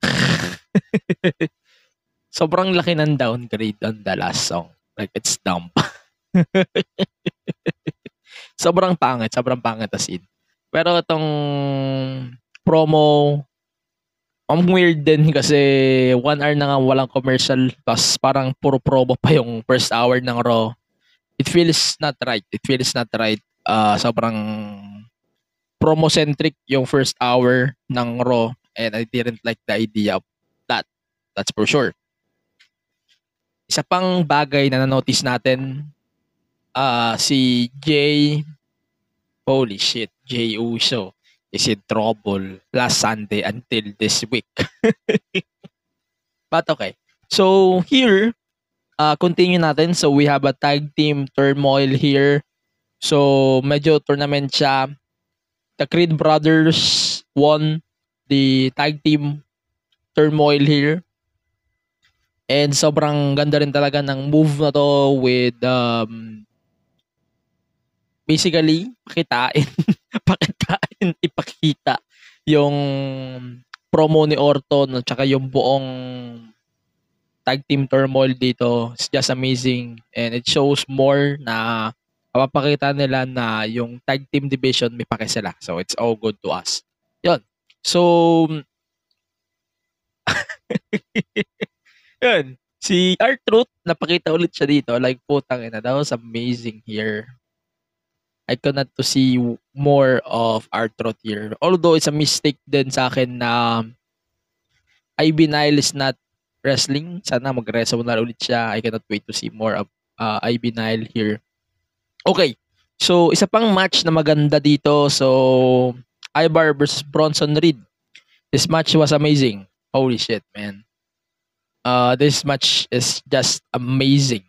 [LAUGHS] sobrang laki ng downgrade on the last song. Like, it's dumb. [LAUGHS] sobrang pangit, sobrang pangit as in. Pero itong promo, ang weird din kasi one hour na nga walang commercial tapos parang puro promo pa yung first hour ng Raw. It feels not right. It feels not right. Uh, sobrang promo-centric yung first hour ng Raw and I didn't like the idea of that. That's for sure. Isa pang bagay na na-notice natin uh, si Jay holy shit, Jay Uso is in trouble last Sunday until this week. [LAUGHS] But okay. So here, uh, continue natin. So we have a tag team turmoil here. So medyo tournament siya. The Creed Brothers won the tag team turmoil here. And sobrang ganda rin talaga ng move na to with um, basically pakitain [LAUGHS] pakitain ipakita yung promo ni Orton at saka yung buong tag team turmoil dito is just amazing and it shows more na mapapakita nila na yung tag team division may pake sila. So it's all good to us. Yun. So [LAUGHS] yun. Si R-Truth, napakita ulit siya dito. Like, putang ina. That was amazing here. I cannot to see more of R-Truth here. Although, it's a mistake din sa akin na Ivy Nile is not wrestling. Sana mag-wrestle na ulit siya. I cannot wait to see more of uh, Ivy Nile here. Okay. So, isa pang match na maganda dito. So, Ibar versus Bronson Reed. This match was amazing. Holy shit, man. Uh, this match is just amazing.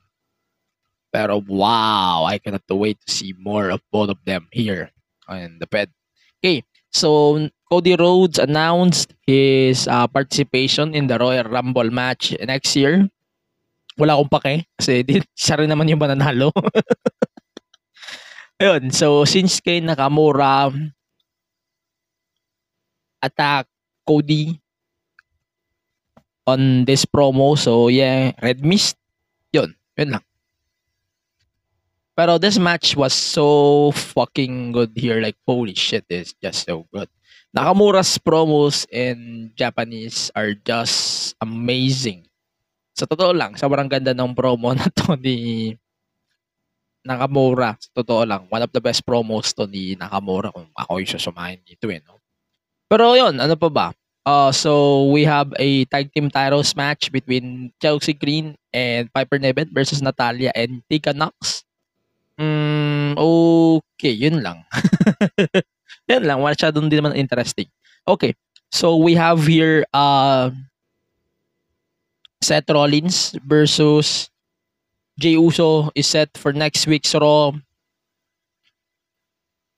Pero wow, I cannot wait to see more of both of them here on the bed. Okay, so Cody Rhodes announced his uh, participation in the Royal Rumble match next year. Wala akong pake kasi di, siya rin naman yung mananalo. [LAUGHS] Ayun, so Shinsuke Nakamura attack Cody on this promo. So yeah, Red Mist. Yun, yun lang. Pero this match was so fucking good here. Like, holy shit, it's just so good. Nakamura's promos in Japanese are just amazing. Sa totoo lang, sobrang ganda ng promo [LAUGHS] na to ni Nakamura. Sa totoo lang, one of the best promos to ni Nakamura kung ako yung susumahin dito eh. No? Pero yun, ano pa ba? Uh, so we have a tag team titles match between Chelsea Green and Piper Niven versus Natalia and Tika Knox. Mm, okay, yun lang. [LAUGHS] yun lang, masyadong di naman interesting. Okay, so we have here uh, Seth Rollins versus Jey Uso is set for next week's Raw.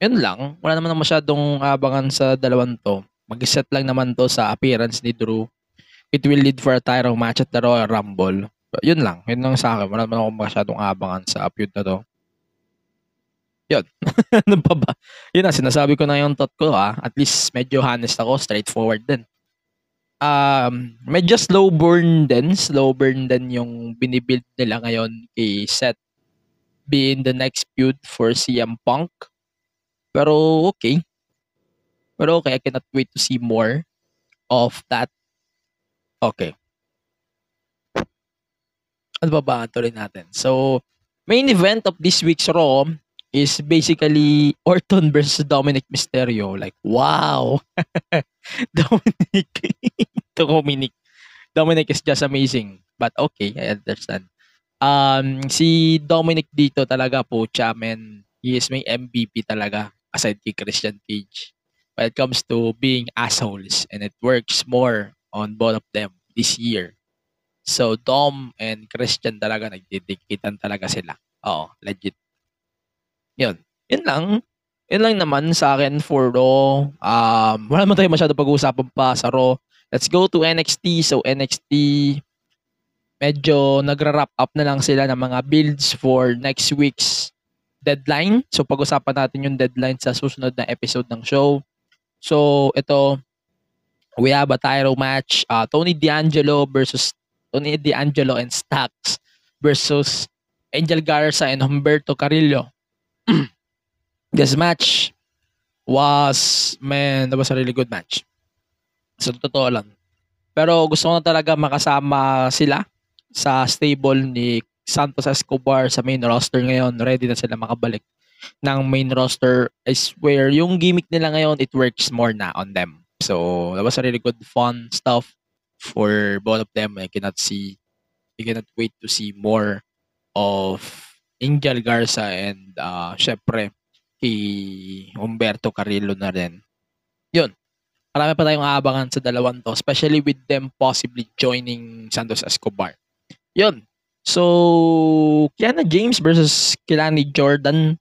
Yun lang. Wala naman masyadong abangan sa dalawang to. Mag-set lang naman to sa appearance ni Drew. It will lead for a title match at the Royal Rumble. Yun lang. Yun lang sa akin. Wala naman ako masyadong abangan sa feud na to. Yun. [LAUGHS] ano pa ba? Yun na, sinasabi ko na yung thought ko ha. At least medyo honest ako. Straightforward din. Um, medyo slow burn din. Slow burn din yung binibuild nila ngayon kay Seth being the next feud for CM Punk. Pero okay. Pero okay, I cannot wait to see more of that. Okay. Ano ba ba tuloy natin? So, main event of this week's Raw is basically Orton versus Dominic Mysterio. Like, wow! [LAUGHS] Dominic. [LAUGHS] Dominic. Dominic is just amazing. But okay, I understand. Um, si Dominic dito talaga po, man, he is may MVP talaga aside kay Christian Cage when it comes to being assholes and it works more on both of them this year. So Dom and Christian talaga nagdidikitan talaga sila. Oo, legit. Yun. Yun lang. Yun lang naman sa akin for Raw. Um, wala naman tayo masyado pag-uusapan pa sa Raw. Let's go to NXT. So NXT, medyo nagra-wrap up na lang sila ng mga builds for next week's deadline. So pag-usapan natin yung deadline sa susunod na episode ng show. So ito, we have a title match. Uh, Tony D'Angelo versus Tony D'Angelo and Stacks versus Angel Garza and Humberto Carrillo. [CLEARS THROAT] this match was, man, that was a really good match. So, totoo lang. Pero gusto ko na talaga makasama sila sa stable ni Santos Escobar sa main roster ngayon. Ready na sila makabalik ng main roster. I swear, yung gimmick nila ngayon, it works more na on them. So, that was a really good fun stuff for both of them. I cannot see, I cannot wait to see more of Angel Garza and uh, syempre kay Humberto Carrillo na rin. Yun. Marami pa tayong aabangan sa dalawang to, especially with them possibly joining Santos Escobar. Yun. So, Kiana James versus Kilani Jordan,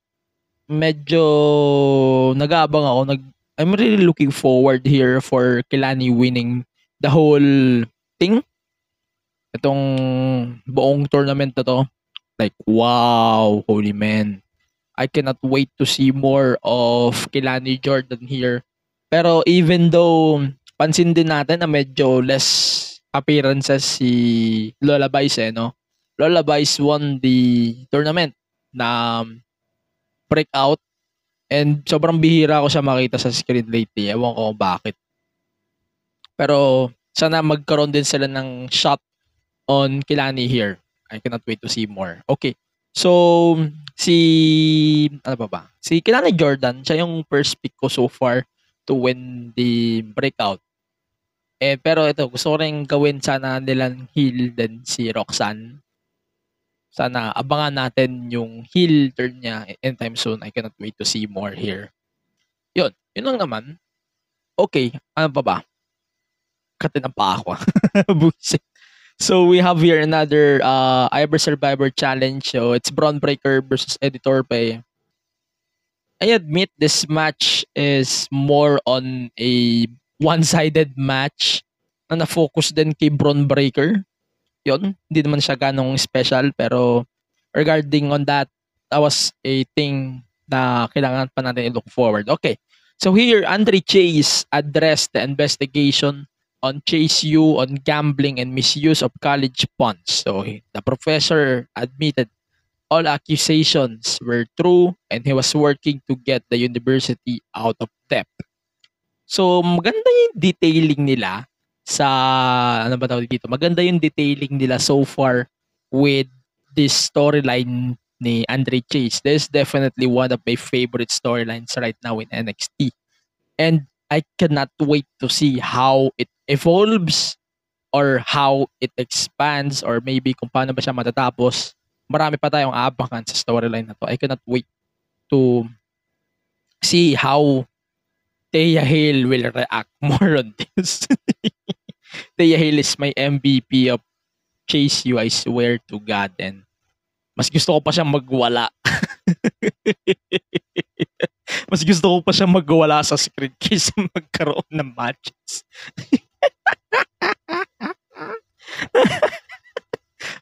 medyo nag-aabang ako. Nag, I'm really looking forward here for Kilani winning the whole thing. Itong buong tournament na to. Like, wow, holy man. I cannot wait to see more of Kilani Jordan here. Pero even though pansin din natin na medyo less appearances si Lola Vice eh, no? Lola Vice won the tournament na breakout and sobrang bihira ko siya makita sa screen lately. Ewan ko bakit. Pero sana magkaroon din sila ng shot on Kilani here. I cannot wait to see more. Okay. So, si, ano ba ba? Si Kilani Jordan, siya yung first pick ko so far to win the breakout. Eh, pero ito, gusto ko rin gawin sana nilang heel din si Roxanne. Sana abangan natin yung heel turn niya anytime soon. I cannot wait to see more here. Yun. Yun lang naman. Okay. Ano pa ba? Katin ang pa ako. [LAUGHS] Bullshit. So we have here another uh Iber Survivor challenge. So it's Braun Breaker versus Eddie Torpe. I admit this match is more on a one-sided match na na-focus din kay Braun Breaker. Yun, hindi naman siya ganong special pero regarding on that, that was a thing na kailangan pa natin i-look forward. Okay. So here, Andre Chase addressed the investigation on Chase U on gambling and misuse of college funds. So the professor admitted all accusations were true and he was working to get the university out of debt. So maganda yung detailing nila sa ano ba tawag dito? Maganda yung detailing nila so far with this storyline ni Andre Chase. This is definitely one of my favorite storylines right now in NXT. And I cannot wait to see how it evolves or how it expands or maybe kung paano ba siya matatapos. Marami pa tayong abangan sa storyline na to. I cannot wait to see how Thea Hill will react more on [LAUGHS] this. Thea Hill is my MVP of Chase You, I swear to God. And mas gusto ko pa siyang magwala. [LAUGHS] mas gusto ko pa siyang magwala sa screen kaysa [LAUGHS] magkaroon ng matches.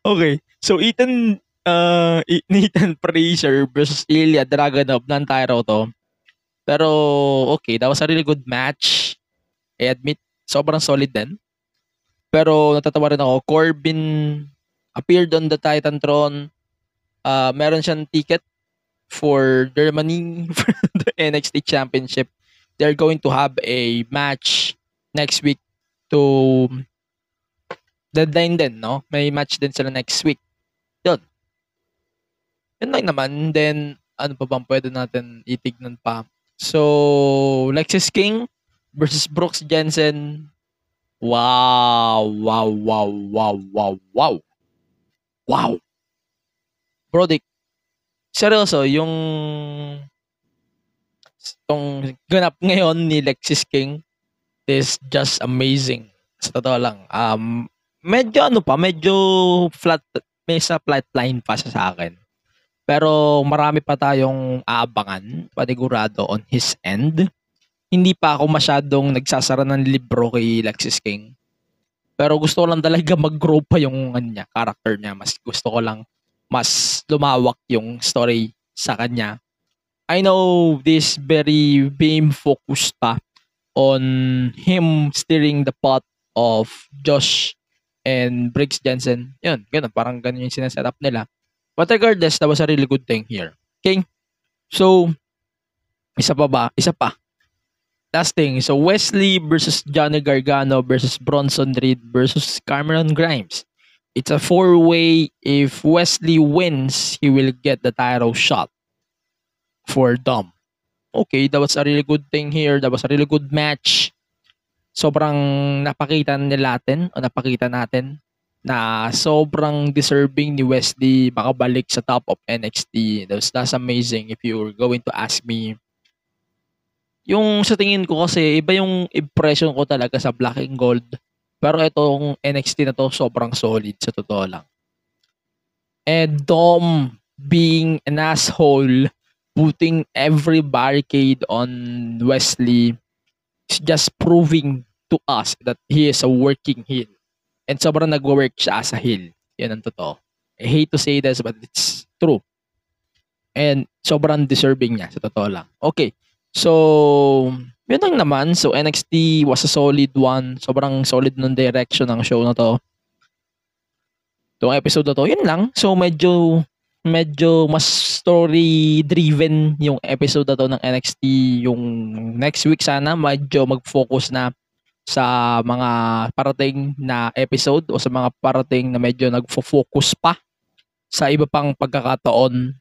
okay. So, Ethan uh, I- Nathan Fraser versus Ilya Dragunov ng Tyro to. Pero, okay, that was a really good match. I admit, sobrang solid din. Pero, natatawa rin ako. Corbin appeared on the Titantron. Uh, meron siyang ticket for Germany [LAUGHS] for the NXT Championship. They're going to have a match next week to deadline din, no? May match din sila next week. Yun. Yun lang naman. Then, ano pa bang pwede natin itignan pa? So, Lexis King versus Brooks Jensen. Wow, wow, wow, wow, wow, wow. Wow. Bro, Dick, seryoso, yung tong ganap ngayon ni Lexis King is just amazing. Sa totoo lang. Um, medyo ano pa, medyo flat, may sa flat line pa sa akin. Pero marami pa tayong aabangan, panigurado on his end. Hindi pa ako masyadong nagsasara ng libro kay Lexis King. Pero gusto ko lang talaga [LAUGHS] mag-grow pa yung niya, character niya. Mas gusto ko lang mas lumawak yung story sa kanya. I know this very beam focused pa on him steering the pot of Josh and Briggs Jensen. Yun, ganun. Parang ganun yung sinaset up nila. But regardless, that was a really good thing here. Okay? So, isa pa ba? Isa pa. Last thing. So, Wesley versus Johnny Gargano versus Bronson Reed versus Cameron Grimes. It's a four-way. If Wesley wins, he will get the title shot for Dom. Okay, that was a really good thing here. That was a really good match. Sobrang napakita nila natin, o napakita natin na sobrang deserving ni Wesley makabalik sa top of NXT. That's, that's amazing if you're going to ask me. Yung sa tingin ko kasi, iba yung impression ko talaga sa Black and Gold. Pero itong NXT na to, sobrang solid sa totoo lang. And Dom being an asshole, putting every barricade on Wesley, is just proving to us that he is a working heel. And sobrang nagwo-work siya as a heel. Yan ang totoo. I hate to say this, but it's true. And sobrang deserving niya, sa totoo lang. Okay. So, yun lang naman. So, NXT was a solid one. Sobrang solid ng direction ng show na to. Itong episode na to, yun lang. So, medyo medyo mas story driven yung episode na to ng NXT yung next week sana medyo mag-focus na sa mga parating na episode o sa mga parating na medyo nagfo-focus pa sa iba pang pagkakataon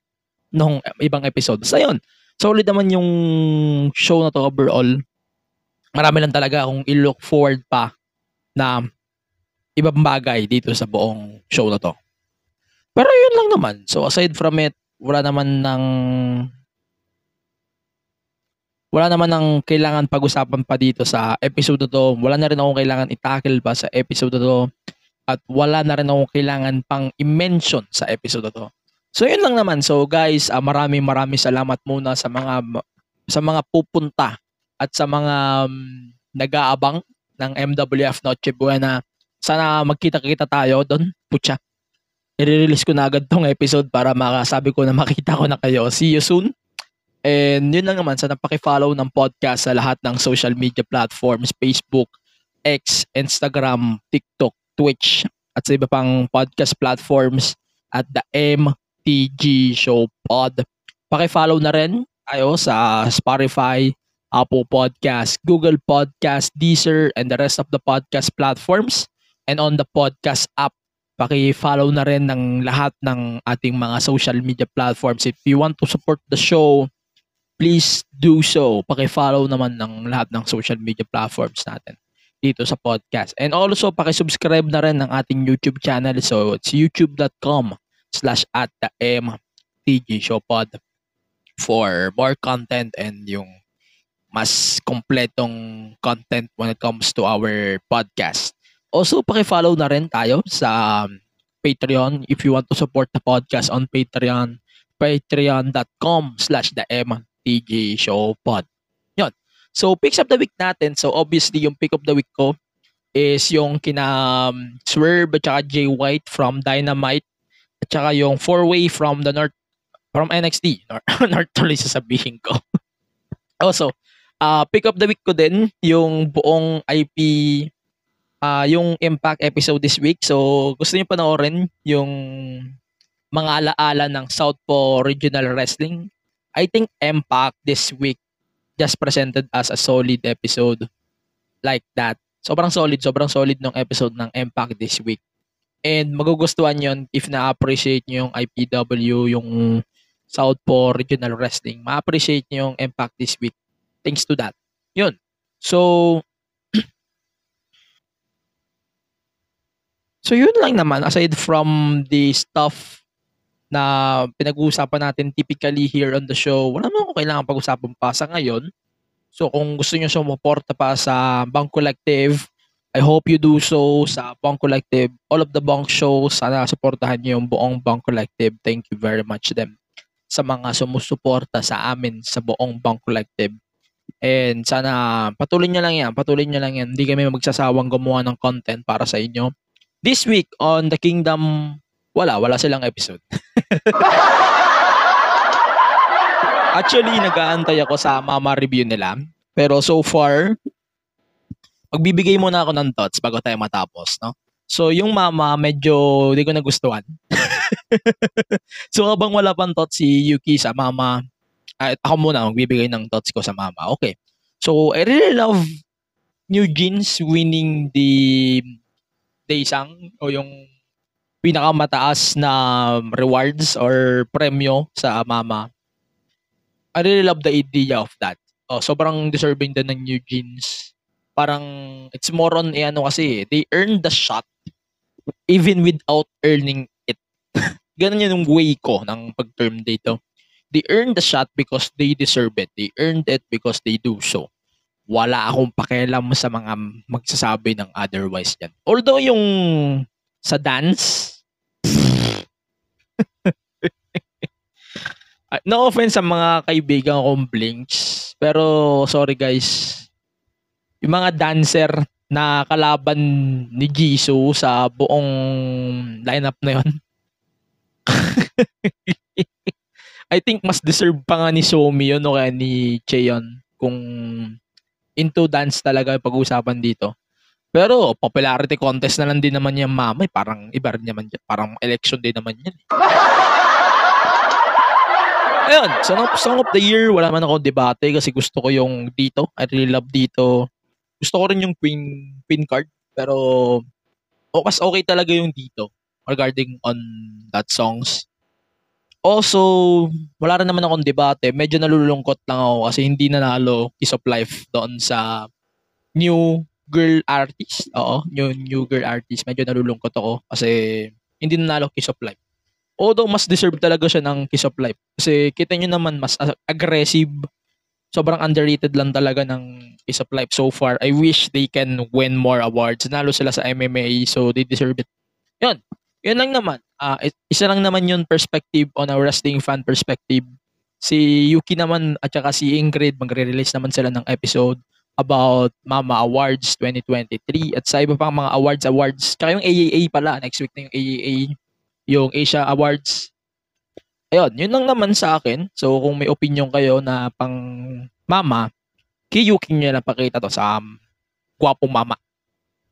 ng ibang episode. So yun, solid naman yung show na to overall. Marami lang talaga akong i-look forward pa na ibang bagay dito sa buong show na to. Pero yun lang naman. So aside from it, wala naman ng wala naman ng kailangan pag-usapan pa dito sa episode to. Wala na rin akong kailangan i-tackle pa sa episode to. At wala na rin akong kailangan pang i-mention sa episode to. So yun lang naman. So guys, uh, maraming maraming salamat muna sa mga sa mga pupunta at sa mga um, nag-aabang ng MWF Noche Buena. Sana magkita-kita tayo doon. Putya. I-release ko na agad tong episode para makasabi ko na makita ko na kayo. See you soon. And yun lang naman, sana paki-follow ng podcast sa lahat ng social media platforms, Facebook, X, Instagram, TikTok, Twitch, at sa iba pang podcast platforms at the MTG Show Pod. Paki-follow na rin tayo sa Spotify, Apple Podcast, Google Podcast, Deezer, and the rest of the podcast platforms. And on the podcast app, paki-follow na rin ng lahat ng ating mga social media platforms. If you want to support the show, please do so. Paki-follow naman ng lahat ng social media platforms natin dito sa podcast. And also, paki-subscribe na rin ng ating YouTube channel. So, it's youtube.com slash at the MTG Show Pod for more content and yung mas kompletong content when it comes to our podcast. Also, paki-follow na rin tayo sa um, Patreon if you want to support the podcast on Patreon patreon.com slash the MTG Show Pod. Yun. So, picks of the week natin. So, obviously, yung pick of the week ko is yung kina um, Swerve at saka Jay White from Dynamite at saka yung four-way from the North from NXT. [LAUGHS] North, North sasabihin ko. [LAUGHS] also, uh, pick of the week ko din yung buong IP uh, yung Impact episode this week. So, gusto niyo panoorin yung mga alaala ng Southpaw Regional Wrestling. I think Impact this week just presented as a solid episode like that. Sobrang solid, sobrang solid ng episode ng Impact this week. And magugustuhan yon if na-appreciate nyo yung IPW, yung Southpaw Regional Wrestling. Ma-appreciate nyo yung Impact this week. Thanks to that. Yun. So, [CLEARS THROAT] so yun lang naman. Aside from the stuff na pinag-uusapan natin typically here on the show, wala naman kung kailangan pag-usapan pa sa ngayon. So kung gusto nyo sumuporta pa sa Bang Collective, I hope you do so sa Bang Collective. All of the Bang shows, sana supportahan nyo yung buong Bang Collective. Thank you very much them sa mga sumusuporta sa amin sa buong Bang Collective. And sana patuloy nyo lang yan, patuloy nyo lang yan. Hindi kami magsasawang gumawa ng content para sa inyo. This week on The Kingdom, wala, wala silang episode. [LAUGHS] Actually, nag-aantay ako sa mama review nila. Pero so far, magbibigay muna ako ng thoughts bago tayo matapos, no? So, yung mama, medyo di ko nagustuhan. [LAUGHS] so, habang wala pang thoughts si Yuki sa mama, at ako muna, magbibigay ng thoughts ko sa mama. Okay. So, I really love New Jeans winning the Daysang o yung pinakamataas na rewards or premyo sa mama. I really love the idea of that. Oh, sobrang deserving din ng New Jeans. Parang it's more on eh, ano kasi, they earned the shot even without earning it. [LAUGHS] Ganun yun yung way ko ng pag-term dito. They earned the shot because they deserve it. They earned it because they do so. Wala akong pakialam sa mga magsasabi ng otherwise yan. Although yung sa dance, [LAUGHS] Ah, no offense sa mga kaibigan kong Blinks, pero sorry guys, yung mga dancer na kalaban ni Jisoo sa buong lineup na yon. [LAUGHS] I think mas deserve pa nga ni Somi yun o kaya ni Cheon kung into dance talaga yung pag-uusapan dito. Pero popularity contest na lang din naman yung mamay. Parang iba rin naman yan. Parang election din naman yan. [LAUGHS] Ayun, song of, song of the year, wala man ako debate kasi gusto ko yung dito. I really love dito. Gusto ko rin yung queen, queen card. Pero o mas okay talaga yung dito regarding on that songs. Also, wala rin naman akong debate. Medyo nalulungkot lang ako kasi hindi nanalo Kiss of Life doon sa new girl artist. Oo, new, new girl artist. Medyo nalulungkot ako kasi hindi nanalo Kiss of Life. Although mas deserve talaga siya ng Kiss of Life. Kasi kita nyo naman mas ag- aggressive. Sobrang underrated lang talaga ng Kiss of Life so far. I wish they can win more awards. Nalo sila sa MMA so they deserve it. Yun. Yun lang naman. It- isa lang naman yun perspective on a wrestling fan perspective. Si Yuki naman at saka si Ingrid magre-release naman sila ng episode about Mama Awards 2023 at sa iba pang mga awards awards. Tsaka yung AAA pala. Next week na yung AAA yung Asia Awards. Ayun, yun lang naman sa akin. So, kung may opinion kayo na pang mama, kiyukin nyo lang pakita to sa um, gwapong mama.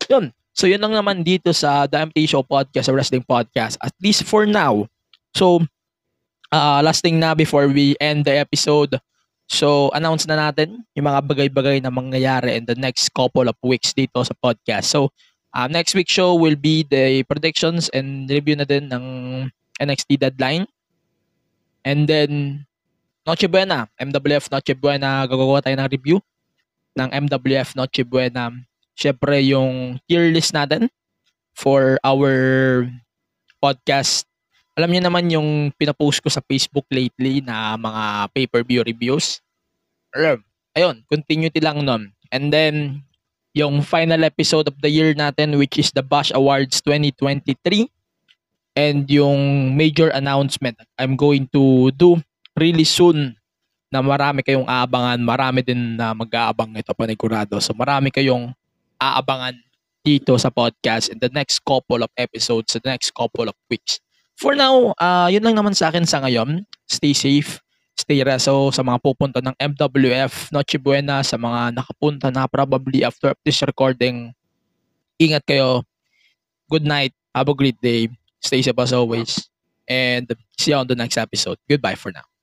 Yun. So, yun lang naman dito sa The MT Show Podcast, sa Wrestling Podcast. At least for now. So, uh, last thing na before we end the episode. So, announce na natin yung mga bagay-bagay na mangyayari in the next couple of weeks dito sa podcast. So, Uh, next week show will be the predictions and review na din ng NXT deadline. And then, Noche Buena, MWF Noche Buena, gagawa tayo ng review ng MWF Noche Buena. Siyempre, yung tier list natin for our podcast. Alam niyo naman yung pinapost ko sa Facebook lately na mga pay-per-view reviews. Alam, ayun, continuity lang nun. And then, yung final episode of the year natin which is the Bash Awards 2023 and yung major announcement I'm going to do really soon na marami kayong aabangan, marami din na mag-aabang ito panigurado. So marami kayong aabangan dito sa podcast in the next couple of episodes, the next couple of weeks. For now, uh, yun lang naman sa akin sa ngayon. Stay safe, stay reso sa mga pupunta ng MWF, Noche Buena, sa mga nakapunta na probably after this recording. Ingat kayo. Good night. Have a great day. Stay safe as always. And see you on the next episode. Goodbye for now.